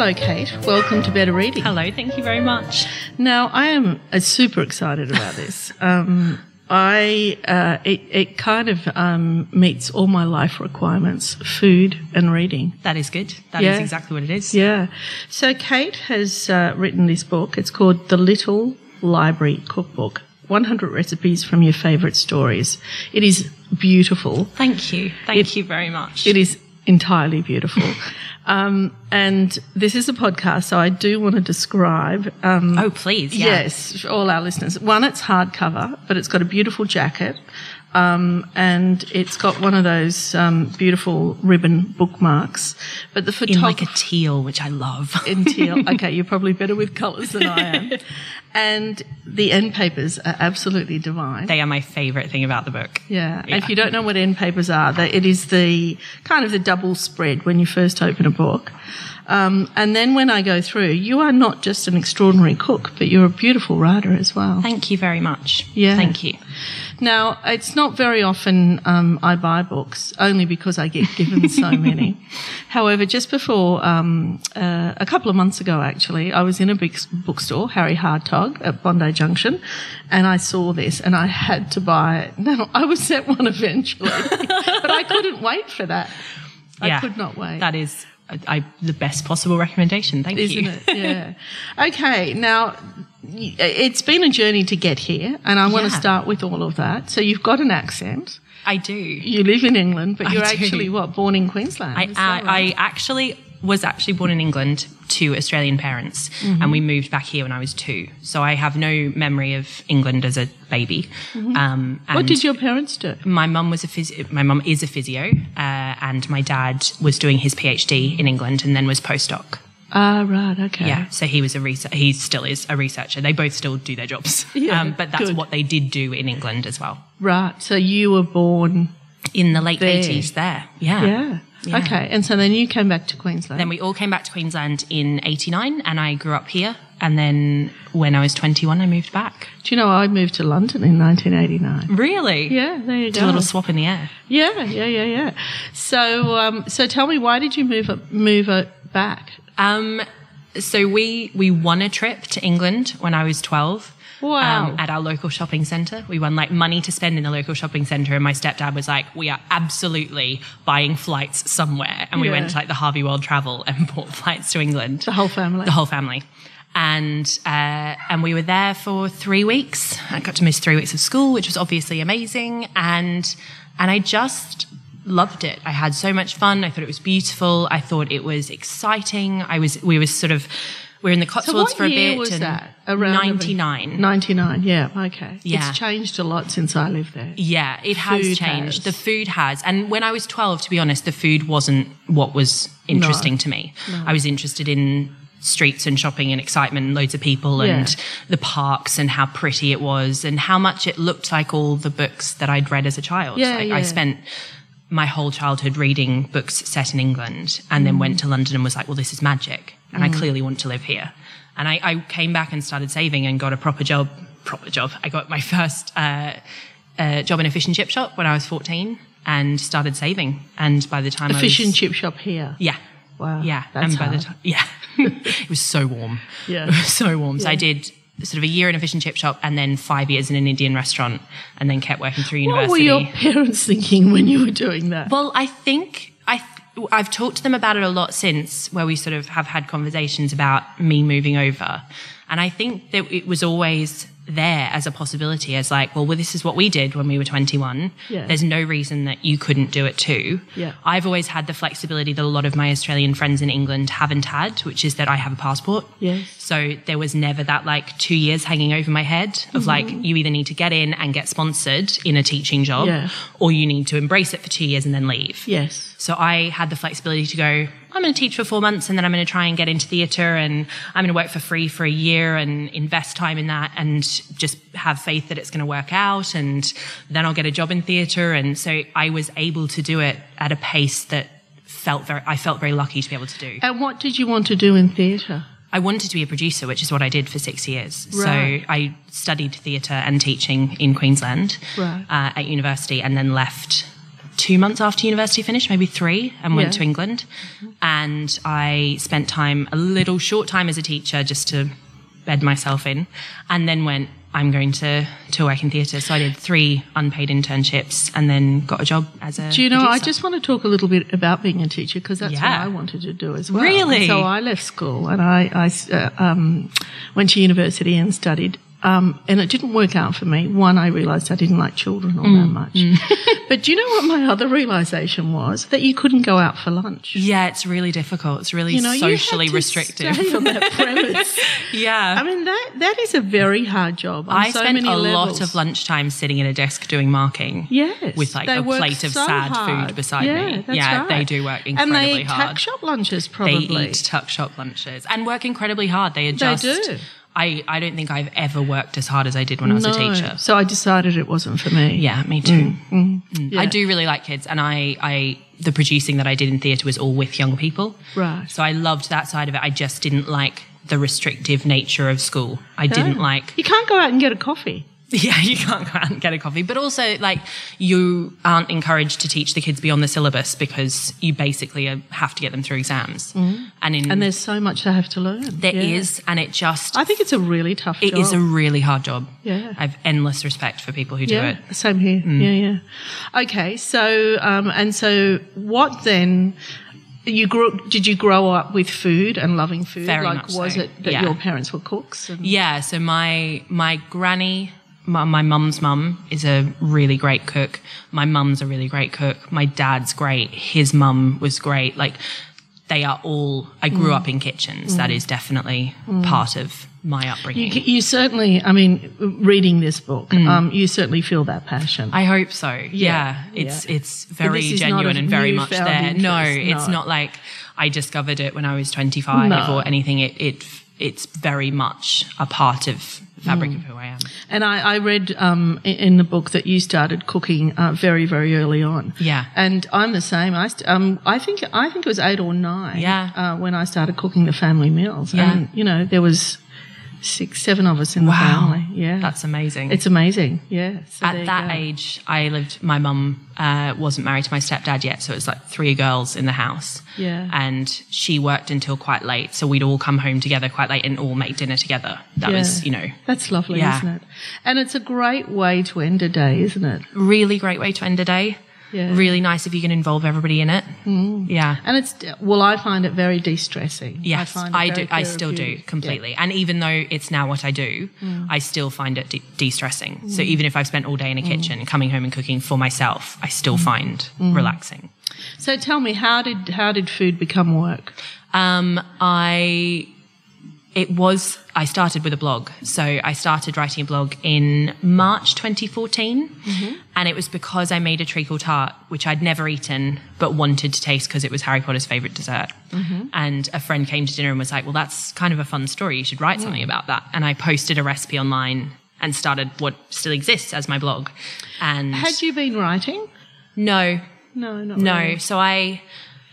Hello, Kate. Welcome to Better Reading. Hello, thank you very much. Now, I am uh, super excited about this. Um, I uh, it, it kind of um, meets all my life requirements: food and reading. That is good. That is Yeah. exactly what it is. Yeah. So Kate has uh, written this book. It's called The Little Library Cookbook. 100 recipes from your favourite stories. It is beautiful. Thank you. Thank It- you very much. It is entirely beautiful. um, and this is a podcast, so I do want to describe. Um, oh, please. Yeah. Yes, for all our listeners. One, it's hardcover, but it's got a beautiful jacket. Um, and it's got one of those um, beautiful ribbon bookmarks. But the In like a teal, which I love. in teal. Okay, you're probably better with colours than I am. And the end papers are absolutely divine. they are my favourite thing about the book. yeah. Yeah. If you don't know what end papers are, they, it is the kind of the double spread when you first open a book. Um, and then when I go through, you are not just an extraordinary cook, but you're a beautiful writer as well. Thank you very much. Yeah. Thank you. Now, it's not very often um, I buy books, only because I get given so many. However, just before, um, uh, a couple of months ago actually, I was in a big bookstore, Harry Hartog at Bondi Junction, and I saw this and I had to buy it. No, I was sent one eventually, but I couldn't wait for that. I Yeah. could not wait. That is I, the best possible recommendation. Thank Isn't you. it? Yeah. okay. Now, it's been a journey to get here, and I want to start with all of that. So you've got an accent. I do. You live in England, but I you're do. actually what born in Queensland. I, I, right? I actually was actually born in England to Australian parents, Mm-hmm. and we moved back here when I was two. So I have no memory of England as a baby. Um, Mm-hmm. what and- did your parents do? my mum was a physio. My mum is a physio, uh, and my dad was doing his PhD in England and then was postdoc. Ah, right. Okay. Yeah, so he was a research. He still is a researcher. They both still do their jobs. Yeah, um, but that's good. what they did do in England as well Right. So you were born. in the late There. eighties. There, yeah. Yeah. Yeah. Okay. And so then you came back to Queensland. Then we all came back to Queensland in '89, and I grew up here. And then when I was 21, I moved back. do you know I moved to London in 1989? Really? Yeah. There you Did go. a little swap in the air. yeah. Yeah. Yeah. Yeah. So, um, so tell me, why did you move up, move back? Um, so we we won a trip to England when I was 12. Wow. Um, at our local shopping centre, we won like money to spend in the local shopping centre, and my stepdad was like, "We are absolutely buying flights somewhere," and we Yeah. went to like the Harvey World Travel and bought flights to England. The whole family. the whole family. And uh, and we were there for three weeks. I got to miss three weeks of school, which was obviously amazing. And and I just loved it. I had so much fun. I thought it was beautiful. I thought it was exciting. I was we were sort of we were in the So Cotswolds what for a bit. was and that? Around ninety nine. 99. Yeah. Okay. Yeah. It's changed a lot since I lived there. Yeah, it has Food changed. has. The food has. And when I was 12, to be honest, the food wasn't what was interesting to me. No. I was interested in streets and shopping and excitement and loads of people and the parks and how pretty it was and how much it looked like all the books that I'd read as a child. Yeah, like yeah. I spent my whole childhood reading books set in England and then mm. went to London and was like, well, this is magic. And I clearly want to live here. And I, I came back and started saving and got a proper job. Proper job. I got my first uh, uh, job in a fish and chip shop when I was 14 and started saving. And by the time A I fish was, and chip shop here. Yeah. Wow, Yeah. that's and by hard. the time, yeah. it was so warm. Yeah. It was so warm. So Yeah. I did sort of a year in a fish and chip shop and then five years in an Indian restaurant and then kept working through university. What were your parents thinking when you were doing that? Well, I think I've talked to them about it a lot since, where we sort of have had conversations about me moving over, and I think that it was always there as a possibility as like, well, well, this is what we did when we were 21. Yeah. There's no reason that you couldn't do it too. Yeah. I've always had the flexibility that a lot of my Australian friends in England haven't had, which is that I have a passport. Yes. So there was never that like two years hanging over my head of like, Mm-hmm. you either need to get in and get sponsored in a teaching job Yeah. or you need to embrace it for two years and then leave. Yes. So I had the flexibility to go, I'm going to teach for four months and then I'm going to try and get into theatre and I'm going to work for free for a year and invest time in that and just have faith that it's going to work out. And then I'll get a job in theatre. And so I was able to do it at a pace that felt very, I felt very lucky to be able to do. And what did you want to do in theatre? I wanted to be a producer, which is what I did for six years. Right. So I studied theatre and teaching in Queensland Right. uh, at university, and then left two months after university finished, maybe three, and went Yeah. to England. And I spent time, a little short time as a teacher, just to bed myself in, and then went. I'm going to to work in theatre, so I did three unpaid internships, and then got a job as a. Do you know, I just want to talk a little bit about being a teacher because that's Yeah. what I wanted to do as well. Really? So I left school and I, I uh, um, went to university and studied. Um, and it didn't work out for me. One, I realised I didn't like children all Mm, that much. but do you know what my other realisation was? That you couldn't go out for lunch. Yeah, it's really difficult. It's really You know, socially restrictive. On that premise. yeah. I mean, that that is a very hard job. I so spent a levels. lot of lunchtime sitting at a desk doing marking. Yes, With like they a plate of so sad hard. food beside yeah, me. Yeah, right. they do work and incredibly they eat hard. tuck shop lunches, they probably. eat tuck shop lunches and work incredibly hard. They adjust. do. I, I don't think I've ever worked as hard as I did when I was a teacher. So I decided it wasn't for me. Yeah, me too. Mm. Mm. Mm. mm. Yeah. I do really like kids, and I, I the producing that I did in theatre was all with young people. Right. So I loved that side of it. I just didn't like the restrictive nature of school. I didn't like You can't go out and get a coffee. Yeah, you can't go out and get a coffee. But also, like, you aren't encouraged to teach the kids beyond the syllabus because you basically have to get them through exams. And in And there's so much they have to learn. there Yeah. is, and it just I think it's a really tough it job. is a really hard job. Yeah. I have endless respect for people who do it. Mm. same here. Yeah, yeah. Okay, so um, and so what then? You grew. Did you grow up with food and loving food? Very like, was so, it that yeah. your parents were cooks? And, Yeah, so my my granny, my, my mum's mum is a really great cook. My mum's a really great cook. My dad's great. His mum was great. Like they are all. I grew up in kitchens. That is definitely part of my upbringing. You, you certainly. I mean, reading this book, Mm. um, you certainly feel that passion. I hope so. Yeah, it's yeah. it's very this is not genuine and very much there. No, it's no. not like I discovered it when I was 25 No. or anything. It it it's very much a part of the fabric Mm. of who I am. And I, I read um, in the book that you started cooking uh, very, very early on. Yeah. And I'm the same. I, st- um, I think I think it was eight or nine. Yeah. Uh, when I started cooking the family meals. Yeah. And you know there was six, seven of us in the family. Yeah. That's amazing. it's amazing. Yeah. So At that go. age, I lived. My mum uh, wasn't married to my stepdad yet, so it was like three girls in the house. Yeah. and she worked until quite late, so we'd all come home together quite late and all make dinner together. That was, you know, That's lovely, Yeah. isn't it? And it's a great way to end a day, isn't it? really great way to end a day. Yeah. Really nice if you can involve everybody in it. Mm. Yeah. And it's well, I find it very de-stressing. Yes, I, find I, do. I still do completely. And even though it's now what I do, Mm. I still find it de- de-stressing. So even if I've spent all day in a kitchen, coming home and cooking for myself, I still Mm. find relaxing. So tell me, how did how did food become work? Um, I it was I started with a blog. So I started writing a blog in March 2014, mm-hmm. and it was because I made a treacle tart which I'd never eaten but wanted to taste because it was Harry Potter's favorite dessert. Mm-hmm. And a friend came to dinner and was like, "Well, that's kind of a fun story. You should write something about that." And I posted a recipe online and started what still exists as my blog. And Had you been writing? no, No, not no. really. So I,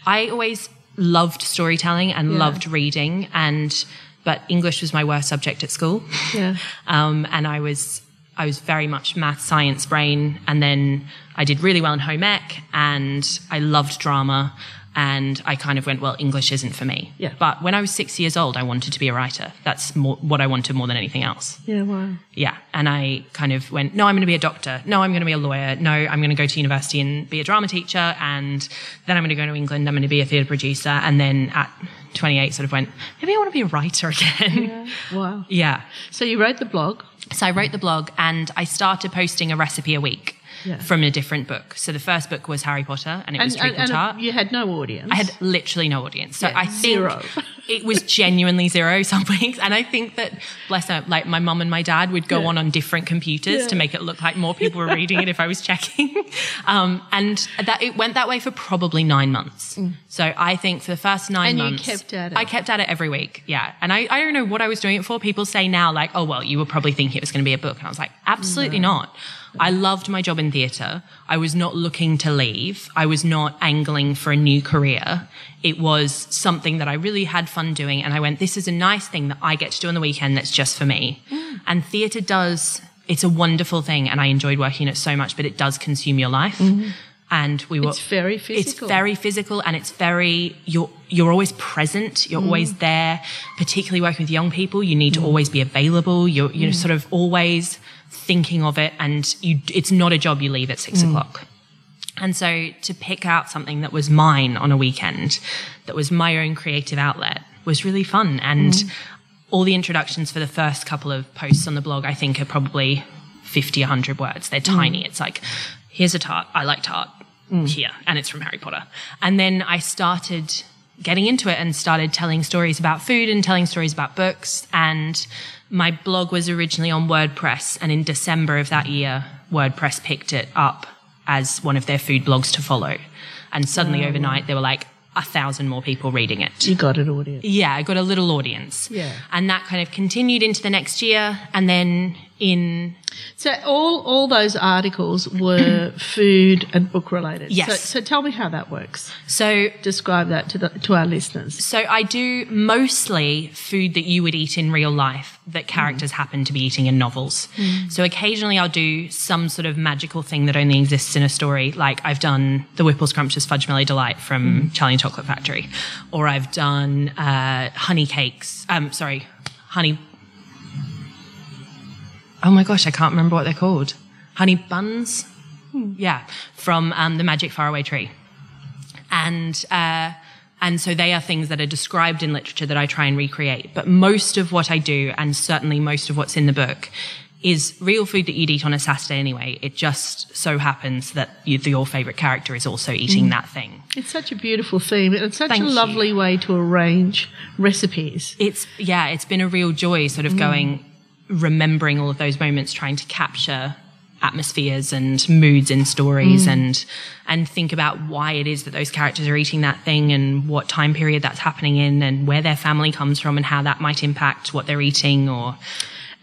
I always loved storytelling and Yeah. loved reading, and but English was my worst subject at school. Yeah. Um, and I was, I was very much math, science brain, and then I did really well in home ec, and I loved drama. And I kind of went, well, English isn't for me. Yeah. But when I was six years old, I wanted to be a writer. That's more, what I wanted more than anything else. Yeah, wow. Yeah. And I kind of went, no, I'm going to be a doctor. No, I'm going to be a lawyer. No, I'm going to go to university and be a drama teacher. And then I'm going to go to England. I'm going to be a theatre producer. And then at 28, sort of went, maybe I want to be a writer again. Wow. yeah. So you wrote the blog. So I wrote the blog and I started posting a recipe a week Yeah. from a different book. So the first book was Harry Potter and it was And, treacle and, tart. and you had no audience. I had literally no audience. So Yeah, I think zero. it was genuinely zero some weeks. And I think that, bless her, like my mum and my dad would go Yeah. on on different computers to make it look like more people were reading it if I was checking. Um, and that it went that way for probably nine months. So I think for the first nine Mm. And you months, kept at it. I kept at it every week. Yeah. And I, I don't know what I was doing it for. People say now, like, oh, well, you were probably thinking it was going to be a book. And I was like, absolutely not. I loved my job in theatre. I was not looking to leave. I was not angling for a new career. It was something that I really had fun doing. And I went, this is a nice thing that I get to do on the weekend that's just for me. Mm. And theatre does, it's a wonderful thing. And I enjoyed working in it so much, but it does consume your life. And we were, Mm-hmm. It's very physical. it's very physical and it's very you're you're always present you're always there particularly working with young people you need to always be available you're you're sort of always thinking of it and you it's not a job you leave at six mm. o'clock. And so to pick out something that was mine on a weekend that was my own creative outlet was really fun. And mm. all the introductions for the first couple of posts on the blog i think are probably 50 100 words. They're mm. tiny. It's like here's a tart. I like tart here. And it's from harry potter. And then i started getting into it and started telling stories about food and telling stories about books and my blog was originally on wordpress and in december of that year wordpress picked it up as one of their food blogs to follow and suddenly overnight there were like a thousand more people reading it You got an audience. yeah, I got a little audience. Yeah. And that kind of continued into the next year. And then in, So all all those articles were food and book related. Yes. So, so tell me how that works. so, Describe that to the to our listeners. so I do mostly food that you would eat in real life that characters happen to be eating in novels. So occasionally I'll do some sort of magical thing that only exists in a story. Like I've done the Whipple Scrumptious Fudgemallow Delight from Charlie and Chocolate Factory. Or I've done, uh, honey cakes. Um, sorry, honey oh my gosh, I can't remember what they're called. Honey buns? Yeah, from um, the Magic Faraway Tree. And, uh, and so they are things that are described in literature that I try and recreate. But most of what I do, and certainly most of what's in the book, is real food that you'd eat on a Saturday anyway. It just so happens that you, your favorite character is also eating that thing. It's such a beautiful theme. It's such Thank a you. lovely way to arrange recipes. It's yeah, it's been a real joy sort of going remembering all of those moments trying to capture atmospheres and moods in stories mm. and and think about why it is that those characters are eating that thing and what time period that's happening in and where their family comes from and how that might impact what they're eating or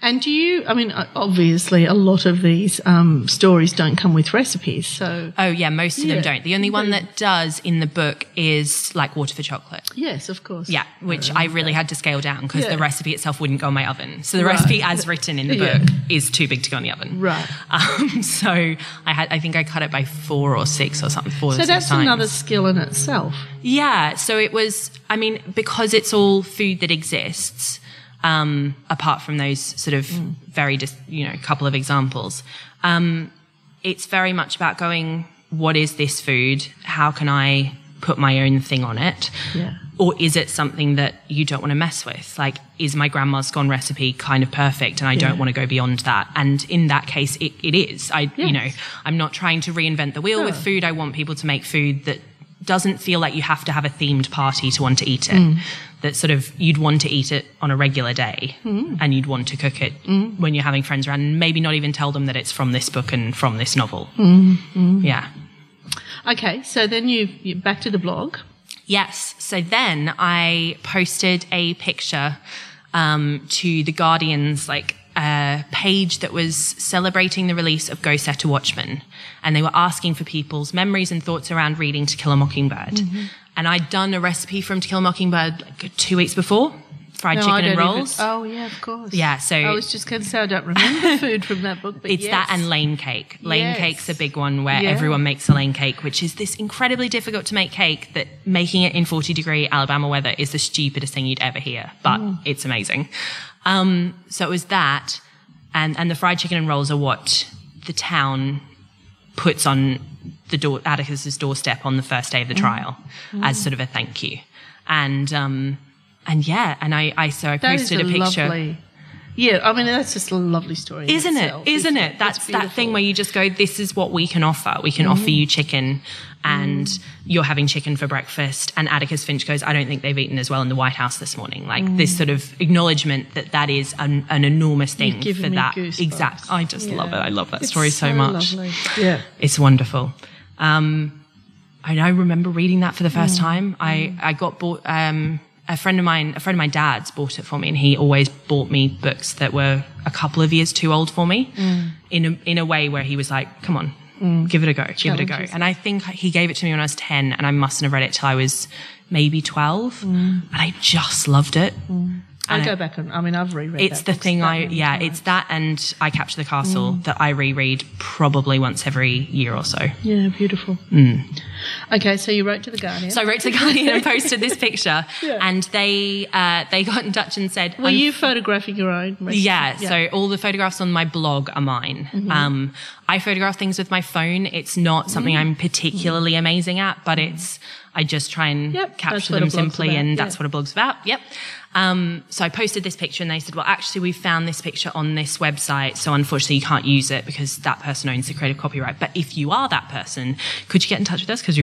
And do you? I mean, obviously, a lot of these um, stories don't come with recipes. So oh yeah most of Yeah. them don't the only one that does in the book is like water for chocolate yes, of course. Yeah, which I really had to scale down because Yeah. the recipe itself wouldn't go in my oven. So the Right. recipe as written in the Yeah. book is too big to go in the oven. Right. Um, so I had, I think I cut it by four or six or something. Four or So that's times. another skill in itself. Yeah. So it was. I mean, because it's all food that exists. Um, apart from those sort of very just you know couple of examples, um, it's very much about going. What is this food? How can I put my own thing on it? Yeah. Or is it something that you don't want to mess with? Like, is my grandma's scone recipe kind of perfect and I don't want to go beyond that? And in that case, it, it is. I, you know, I'm not trying to reinvent the wheel with food. I want people to make food that doesn't feel like you have to have a themed party to want to eat it. Mm. That sort of you'd want to eat it on a regular day Mm. and you'd want to cook it when you're having friends around and maybe not even tell them that it's from this book and from this novel. Mm. Yeah. Okay, so then you you back to the blog. Yes. So then I posted a picture um, to the Guardian's like uh, page that was celebrating the release of Go Set a Watchman, and they were asking for people's memories and thoughts around reading To Kill a Mockingbird. And I'd done a recipe from To Kill a Mockingbird like two weeks before, fried No, chicken and don't even- rolls. oh yeah, of course. Yeah, so- I was just going to say I don't remember food from that book, but It's yes. that and lane cake. Lane Yes. cake's a big one where Yeah. everyone makes a lane cake, which is this incredibly difficult to make cake that making it in 40 degree Alabama weather is the stupidest thing you'd ever hear, but Mm. it's amazing. Um, so it was that, and, and the fried chicken and rolls are what the town puts on the door, Atticus's doorstep on the first day of Mm. the trial as sort of a thank you. And, um, and yeah, and I, I so I That posted a a picture. lovely Yeah, I mean that's just a lovely story, Isn't it? itself, Isn't it? That's that thing where you just go, this is what we can offer. We can offer you chicken and you're having chicken for breakfast. And Atticus Finch goes, I don't think they've eaten as well in the White House this morning. Like this sort of acknowledgement that that is an, an enormous thing for that. goosebumps. Exact. I just love it. I love that It's story so, much. lovely. Yeah. It's wonderful. Um, and I remember reading that for the Mm. first time. I, I got bought, um, a friend of mine, a friend of my dad's bought it for me and he always bought me books that were a couple of years too old for me Mm. in a, in a way where he was like, come on, give it a go, give it a go. And I think he gave it to me when I was 10 and I mustn't have read it till I was maybe 12 Mm. and I just loved it. I go back and I mean I've reread. It's the thing I, yeah, it's that and I Capture the Castle that I reread probably once every year or so. yeah, beautiful. Okay, so you wrote to the Guardian. So I wrote to the Guardian and posted this picture, Yeah. and they uh, they got in touch and said, were you photographing your own? recipes? Yeah, so all the photographs on my blog are mine. Mm-hmm. Um, I photograph things with my phone. It's not something I'm particularly amazing at, but it's I just try and. Yep, capture them simply, about, and that's what a blog's about. Yep. Um, so I posted this picture, and they said, "Well, actually, we found this picture on this website, so unfortunately, you can't use it because that person owns the creative copyright. But if you are that person, could you get in touch with us because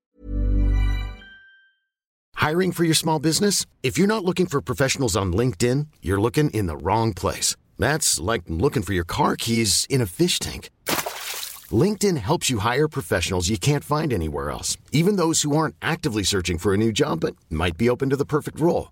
Hiring for your small business? If you're not looking for professionals on LinkedIn, you're looking in the wrong place. That's like looking for your car keys in a fish tank. LinkedIn helps you hire professionals you can't find anywhere else, even those who aren't actively searching for a new job but might be open to the perfect role.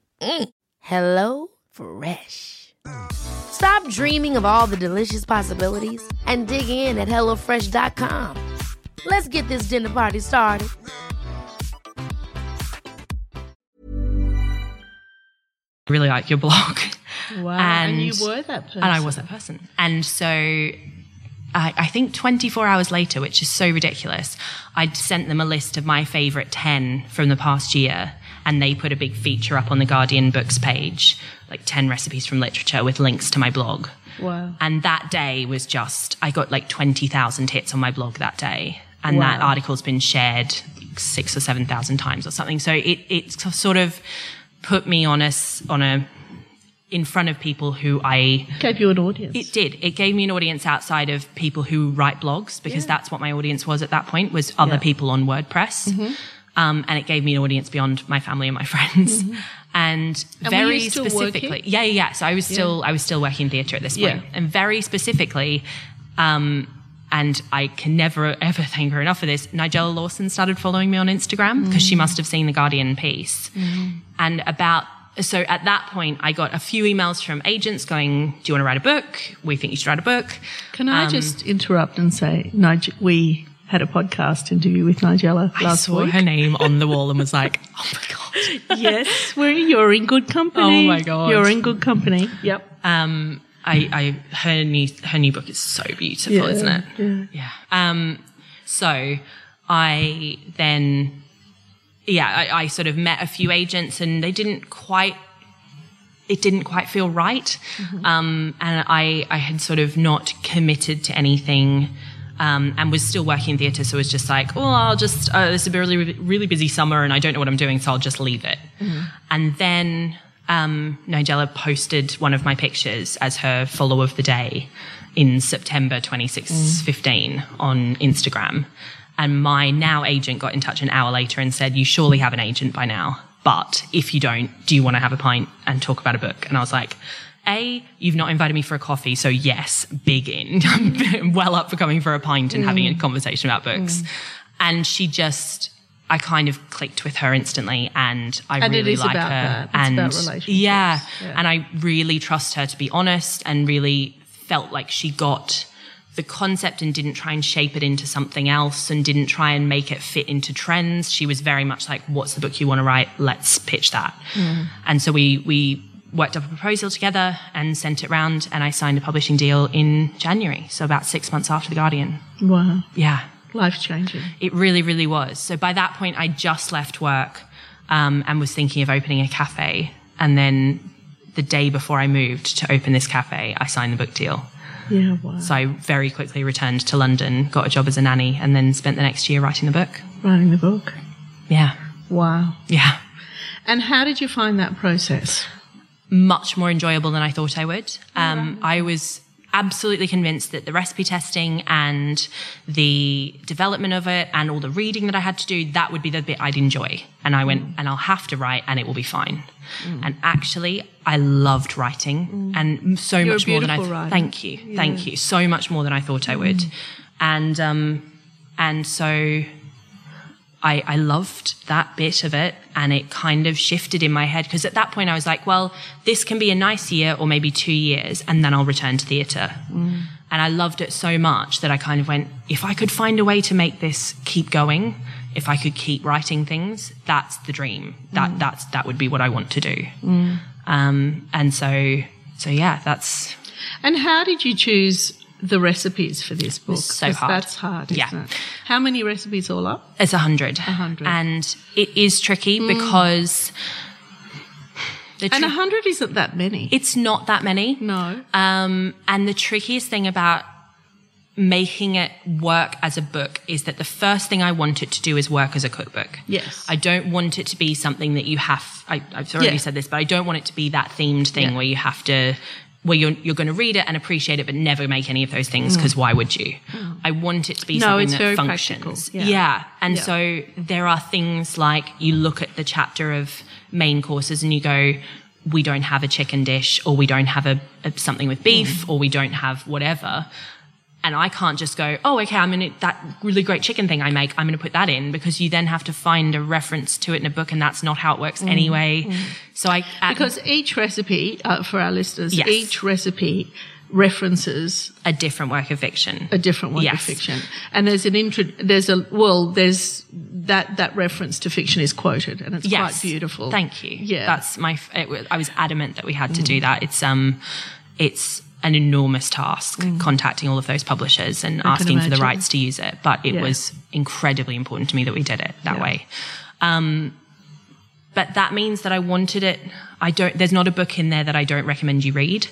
Mm. Hello Fresh. Stop dreaming of all the delicious possibilities and dig in at HelloFresh.com. Let's get this dinner party started. Really like your blog. wow, and, and- you were that person. And I was that person. And so I, I think 24 hours later, which is so ridiculous, I'd sent them a list of my favorite 10 from the past year. And they put a big feature up on the Guardian books page, like 10 recipes from literature with links to my blog. Wow. And that day was just, I got like 20,000 hits on my blog that day. And Wow. that article's been shared six or 7,000 times or something. So it, it sort of put me on a, on a, in front of people who I Gave you an audience. it did. It gave me an audience outside of people who write blogs because that's what my audience was at that point was other Yeah. people on WordPress. Mm-hmm. Um, and it gave me an audience beyond my family and my friends. And, Mm-hmm. And were very specifically, working? yeah, yeah, yeah. So I was still, I was still working theatre at this point. Yeah. And very specifically, um, and I can never ever thank her enough for this. Nigella Lawson started following me on Instagram because Mm. she must have seen the Guardian piece. And about so at that point, I got a few emails from agents going, "Do you want to write a book? We think you should write a book." Can I just interrupt and say, Nige- we had a podcast interview with Nigella I last saw week. her name on the wall and was like, "Oh my god!" yes, we're, you're in good company. Oh my God. You're in good company. Yep. Um, I, I her new her new book is so beautiful, Yeah, isn't it? yeah. Yeah. Um, so I then, yeah, I, I sort of met a few agents and they didn't quite, it didn't quite feel right. Um, and I, I had sort of not committed to anything. Um, and was still working in theatre, so it was just like, oh, I'll just, uh, this is a really, really busy summer and I don't know what I'm doing, so I'll just leave it. And then um, Nigella posted one of my pictures as her follow of the day in September 2015 on Instagram. And my now agent got in touch an hour later and said, You surely have an agent by now. But if you don't, do you want to have a pint and talk about a book? And I was like, A, you've not invited me for a coffee, so yes, big in. I'm well up for coming for a pint and having a conversation about books. And she just, I kind of clicked with her instantly and I And really like her. and yeah, Yeah. and I really trust her to be honest and really felt like she got the concept and didn't try and shape it into something else and didn't try and make it fit into trends. She was very much like, what's the book you want to write? Let's pitch that. Mm. And so we, we worked up a proposal together and sent it round, and I signed a publishing deal in January, so about six months after The Guardian. Wow. Yeah, Life changing. it really, really was. So by that point, I just left work um, and was thinking of opening a cafe. And then the day before I moved to open this cafe, I signed the book deal. Yeah, wow. So I very quickly returned to London, got a job as a nanny, and then spent the next year writing the book. Writing the book. Yeah, Wow. yeah. And how did you find that process? Much more enjoyable than I thought I would. Um, I was absolutely convinced that the recipe testing and the development of it and all the reading that I had to do, that would be the bit I'd enjoy. And I went, and I'll have to write and it will be fine. And actually, I loved writing and so You're much more than I writer. Thank you. Thank you. So much more than I thought I would. And, um, and so I, I loved that bit of it and it kind of shifted in my head because at that point I was like, well, this can be a nice year or maybe two years and then I'll return to theatre. Mm. And I loved it so much that I kind of went, if I could find a way to make this keep going, if I could keep writing things, that's the dream. That, mm. that's, that would be what I want to do. Mm. Um, and so, so yeah, that's, And how did you choose the recipes for this book? So hard. That's hard, isn't Yeah. it? How many recipes all up? It's a hundred. A hundred. And it is tricky because the And a hundred isn't that many. it's not that many. no. Um, and the trickiest thing about making it work as a book is that the first thing I want it to do is work as a cookbook. Yes. I don't want it to be something that you have, I, I've already Yeah. said this, but I don't want it to be that themed thing Yeah. where you have to, where you're, you're going to read it and appreciate it, but never make any of those things because why would you? I want it to be Mm. No, something it's that very functions. practical. Yeah. And Yeah. so there are things like you look at the chapter of main courses and you go, we don't have a chicken dish or we don't have a, a something with beef Mm. or we don't have whatever. And I can't just go, oh, okay, I'm going to, that really great chicken thing I make, I'm going to put that in because you then have to find a reference to it in a book and that's not how it works anyway. So I, at- Mm. Because each recipe, uh, for our listeners, Yes. each recipe references a different work of fiction. a different work of fiction. And there's an intro, there's a, well, there's that, that reference to fiction is quoted and it's yes. quite beautiful. Thank you. Yeah. That's my, it, I was adamant that we had to do that. It's, um, it's an enormous task contacting all of those publishers and asking for the rights to use it. But it Yeah. was incredibly important to me that we did it that Yeah. way. Um, but that means that I wanted it. I don't, there's not a book in there that I don't recommend you read.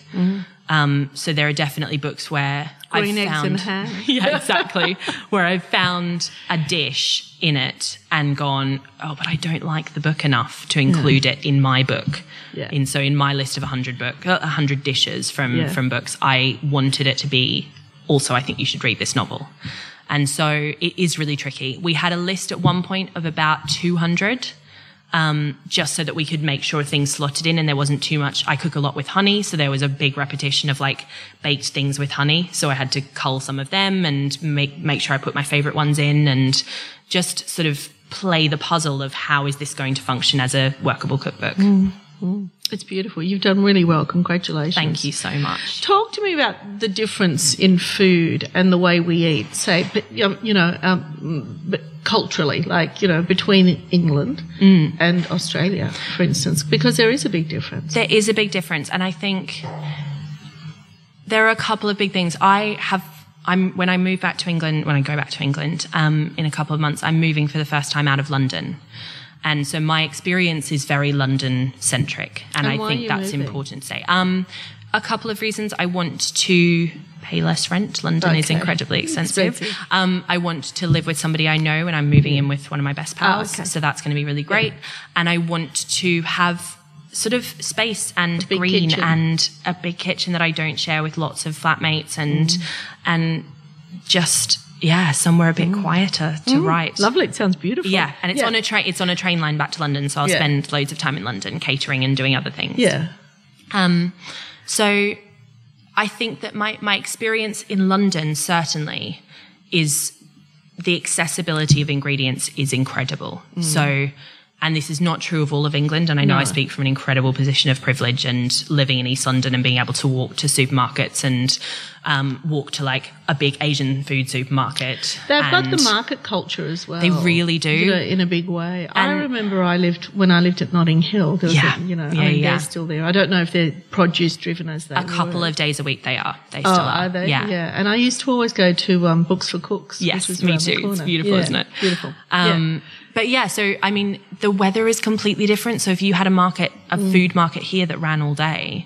Um, so there are definitely books where. Green I've eggs found, and ham. yeah, exactly. Where I've found a dish in it and gone, oh, but I don't like the book enough to include it in my book. Yeah. In so in my list of hundred book, uh, hundred dishes from Yeah. from books, I wanted it to be. Also, I think you should read this novel. And so it is really tricky. We had a list at one point of about 200 um, just so that we could make sure things slotted in and there wasn't too much. I cook a lot with honey, so there was a big repetition of like baked things with honey. So I had to cull some of them and make make sure I put my favorite ones in and just sort of play the puzzle of how is this going to function as a workable cookbook. It's beautiful. You've done really well. Congratulations. Thank you so much. Talk to me about the difference in food and the way we eat, say, but, um, you know, um, but culturally, like, you know, between England Mm. and Australia, for instance, because there is a big difference. There is a big difference, and I think there are a couple of big things. I have. I'm when I move back to England. When I go back to England um, in a couple of months, I'm moving for the first time out of London, and so my experience is very London centric, and, And I think that's moving? important to say. Um, a couple of reasons. I want to pay less rent. London is incredibly expensive. Um, I want to live with somebody I know, and I'm moving in with one of my best pals. okay. So that's going to be really great. And I want to have sort of space and green kitchen. and a big kitchen that I don't share with lots of flatmates and Mm. and just yeah, somewhere a bit quieter to write. Mm. Lovely. It sounds beautiful. Yeah, and it's on a train. It's on a train line back to London, so I'll Yeah. spend loads of time in London catering and doing other things. Yeah. Um, so I think that my, my experience in London certainly is the accessibility of ingredients is incredible. Mm. So and this is not true of all of England. And I know No. I speak from an incredible position of privilege and living in East London and being able to walk to supermarkets and um, walk to like a big Asian food supermarket. They've got the market culture as well. They really do. You know, in a big way. I remember I lived when I lived at Notting Hill. There was Yeah. a, you know, Yeah, I mean, yeah. they're still there. I don't know if they're produce driven as they are. A couple were. of days a week they are. They Oh, still are. are they? Yeah. yeah. And I used to always go to um, Books for Cooks. Yes, me too. It's beautiful, Yeah, isn't it? Beautiful. Um, But yeah, so I mean, the weather is completely different. So if you had a market, a Mm. food market here that ran all day,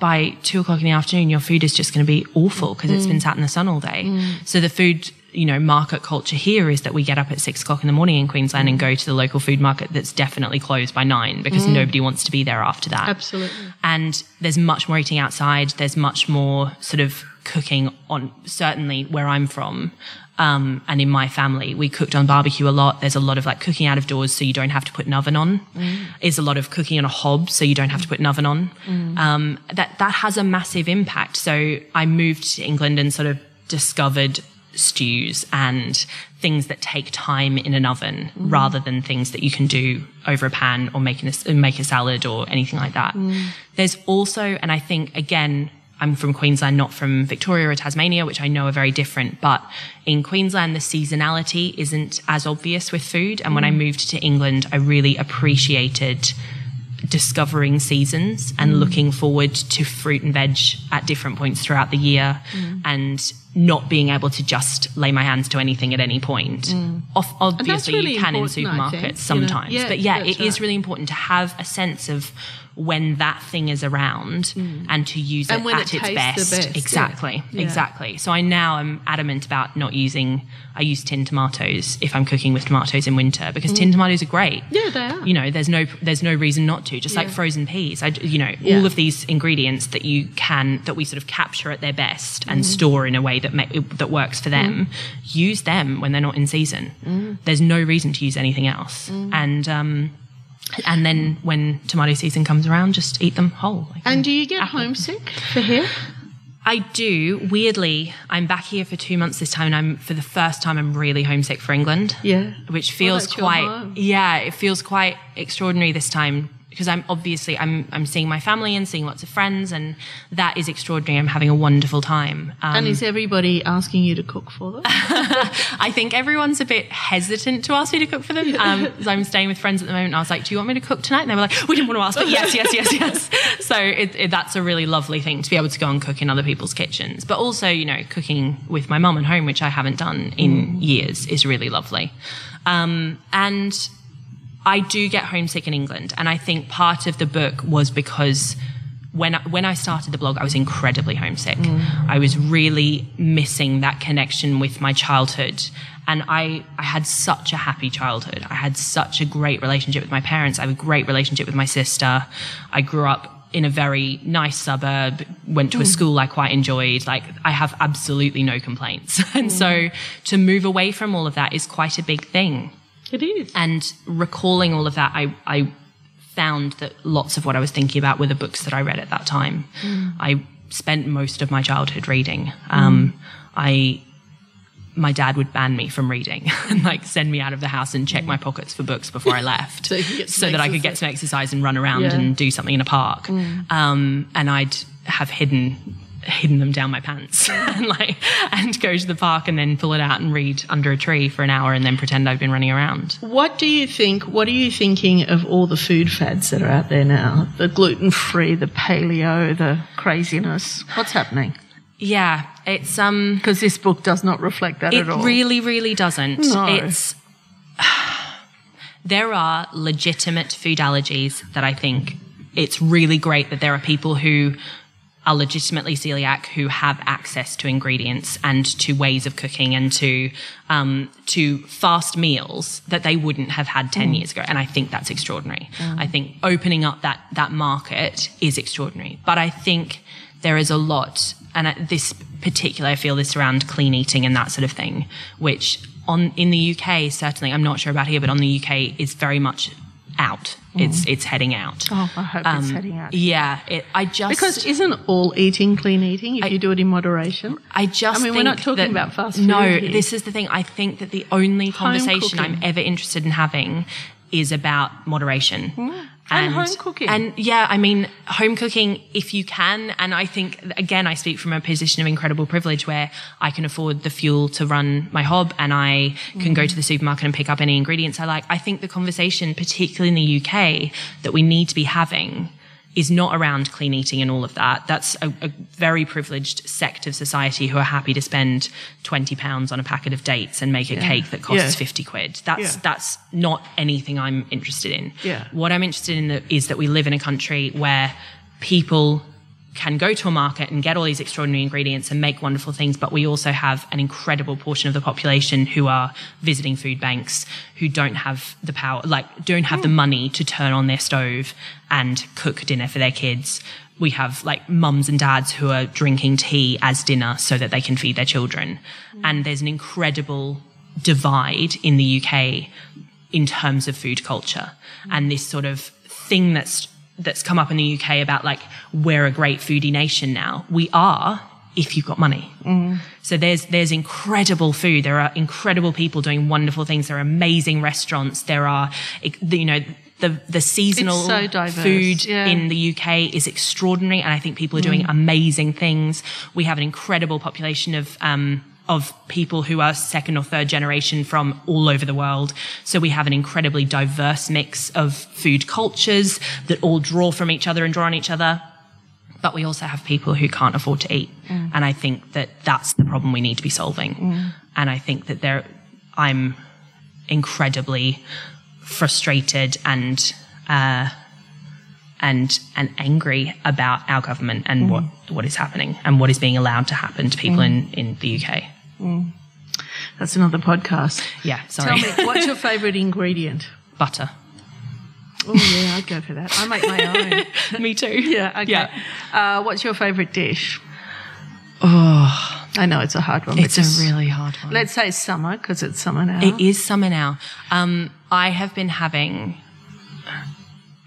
by two o'clock in the afternoon, your food is just going to be awful because it's been Mm. sat in the sun all day. So the food, you know, market culture here is that we get up at six o'clock in the morning in Queensland and go to the local food market that's definitely closed by nine because nobody wants to be there after that. Mm. Absolutely. And there's much more eating outside. There's much more sort of cooking on, certainly where I'm from. Um, and in my family, we cooked on barbecue a lot. There's a lot of like cooking out of doors so you don't have to put an oven on. Is a lot of cooking on a hob so you don't have to put an oven on. Um, that, that has a massive impact. So I moved to England and sort of discovered stews and things that take time in an oven rather than things that you can do over a pan or make, a, make a salad or anything like that. There's also, and I think again, I'm from Queensland, not from Victoria or Tasmania, which I know are very different. But in Queensland, the seasonality isn't as obvious with food. And when I mm. moved to England, I really appreciated discovering seasons and mm. looking forward to fruit and veg at different points throughout the year mm. and not being able to just lay my hands to anything at any point. Off, obviously, really you can in important, I think, supermarkets you know. sometimes. Yeah, but yeah, it is right. really important to have a sense of when that thing is around and to use And it at it its best. best. Exactly. Yeah. Exactly. So I now am adamant about not using I use tin tomatoes if I'm cooking with tomatoes in winter because tin tomatoes are great. Mm. Yeah, they are. You know, there's no there's no reason not to. Just like frozen peas. I you know, Yeah. all of these ingredients that you can that we sort of capture at their best Mm. and store in a way that ma- that works for them. Use them when they're not in season. Mm. There's no reason to use anything else. And um and then when tomato season comes around, just eat them whole. Like And do you get homesick for here? I do. Weirdly, I'm back here for two months this time, and I'm for the first time I'm really homesick for England. Yeah. which feels your quite yeah, it feels quite extraordinary this time because I'm obviously I'm I'm seeing my family and seeing lots of friends, and that is extraordinary. I'm having a wonderful time. Um, And is everybody asking you to cook for them? I think everyone's a bit hesitant to ask me to cook for them. Um, I'm staying with friends at the moment. And I was like, "Do you want me to cook tonight?" And they were like, "We didn't want to ask, but yes, yes, yes, yes." So it, it, that's a really lovely thing to be able to go and cook in other people's kitchens, but also, you know, cooking with my mum at home, which I haven't done in years, is really lovely. Um, and I do get homesick in England, and I think part of the book was because when I, when I started the blog, I was incredibly homesick. Mm. I was really missing that connection with my childhood, and I I had such a happy childhood. I had such a great relationship with my parents. I have a great relationship with my sister. I grew up in a very nice suburb, went to a mm. school I quite enjoyed. Like I have absolutely no complaints, and so mm. to move away from all of that is quite a big thing it is. and recalling all of that, I, I found that lots of what I was thinking about were the books that I read at that time. I spent most of my childhood reading. Um, I, my dad would ban me from reading and like send me out of the house and check my pockets for books before I left, So you could get some that I could get some exercise and run around Yeah. and do something in a park. Um, and I'd have hidden hidden them down my pants and like and go to the park and then pull it out and read under a tree for an hour and then pretend I've been running around. What do you think? What are you thinking of all the food fads that are out there now? The gluten free, the paleo, the craziness. What's happening? Yeah, it's um Because this book does not reflect that at all. It really really doesn't. No. It's there are legitimate food allergies that I think it's really great that there are people who are legitimately celiac who have access to ingredients and to ways of cooking and to um, to fast meals that they wouldn't have had Mm. 10 years ago and I think that's extraordinary. I think opening up that that market is extraordinary. But I think there is a lot and at this particular I feel this around clean eating and that sort of thing which on in the UK certainly I'm not sure about here but on the UK is very much out. It's it's heading out. Oh, I hope it's heading out. Yeah, it, I just Because isn't all eating clean eating if you do it in moderation? I just. I mean, we're not talking that- about fast No, food here. this is the thing. I think that the only conversation I'm ever interested in having is about moderation. Mm. And home cooking. And yeah, I mean, home cooking if you can. And I think, again, I speak from a position of incredible privilege where I can afford the fuel to run my hob and I can go to the supermarket and pick up any ingredients I like. I think the conversation, particularly in the UK, that we need to be having is not around clean eating and all of that. That's a, a, very privileged sect of society who are happy to spend twenty pounds on a packet of dates and make a yeah. cake that costs yeah. fifty quid. That's yeah. that's not anything I'm interested in. Yeah. What I'm interested in is that we live in a country where people can go to a market and get all these extraordinary ingredients and make wonderful things, but we also have an incredible portion of the population who are visiting food banks, who don't have the power, like don't have mm. the money to turn on their stove and cook dinner for their kids. We have like mums and dads who are drinking tea as dinner so that they can feed their children. Mm. And there's an incredible divide in the UK in terms of food culture mm. and this sort of thing that's that's come up in the UK about like we're a great foodie nation now. We are if you've got money. Mm. So there's there's incredible food. There are incredible people doing wonderful things. There are amazing restaurants. There are you know the the seasonal so food yeah. in the UK is extraordinary, and I think people are doing mm. amazing things. We have an incredible population of um, of people who are second or third generation from all over the world. So we have an incredibly diverse mix of food cultures that all draw from each other and draw on each other. But we also have people who can't afford to eat. Mm. And I think that that's the problem we need to be solving. Mm. And I think that there, I'm incredibly frustrated and, uh, and and angry about our government and mm. what what is happening and what is being allowed to happen to people mm. in in the UK. Mm. That's another podcast. Yeah, sorry. Tell me, what's your favourite ingredient? Butter. Oh yeah, I'd go for that. I make my own. Me too. Yeah. Okay. Yeah. Uh, what's your favourite dish? Oh, I know it's a hard one. It's a really hard one. Let's say summer because it's summer now. It is summer now. Um, I have been having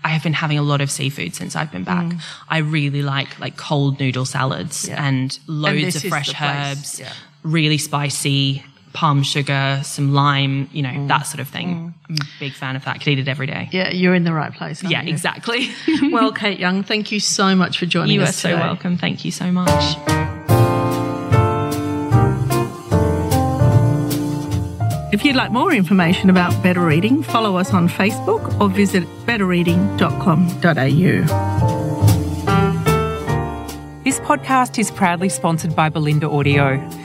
I have been having a lot of seafood since I've been back. Mm. I really like like cold noodle salads yeah. and loads and of fresh herbs, yeah. Really spicy, palm sugar, some lime, you know, mm. that sort of thing. Mm. I'm a big fan of that. Could eat it every day. Yeah, you're in the right place. yeah, you? exactly. well, Kate Young, thank you so much for joining you us. You are so welcome. Thank you so much. If you'd like more information about Better Reading, follow us on Facebook or visit betterreading.com.au. This podcast is proudly sponsored by Bolinda Audio.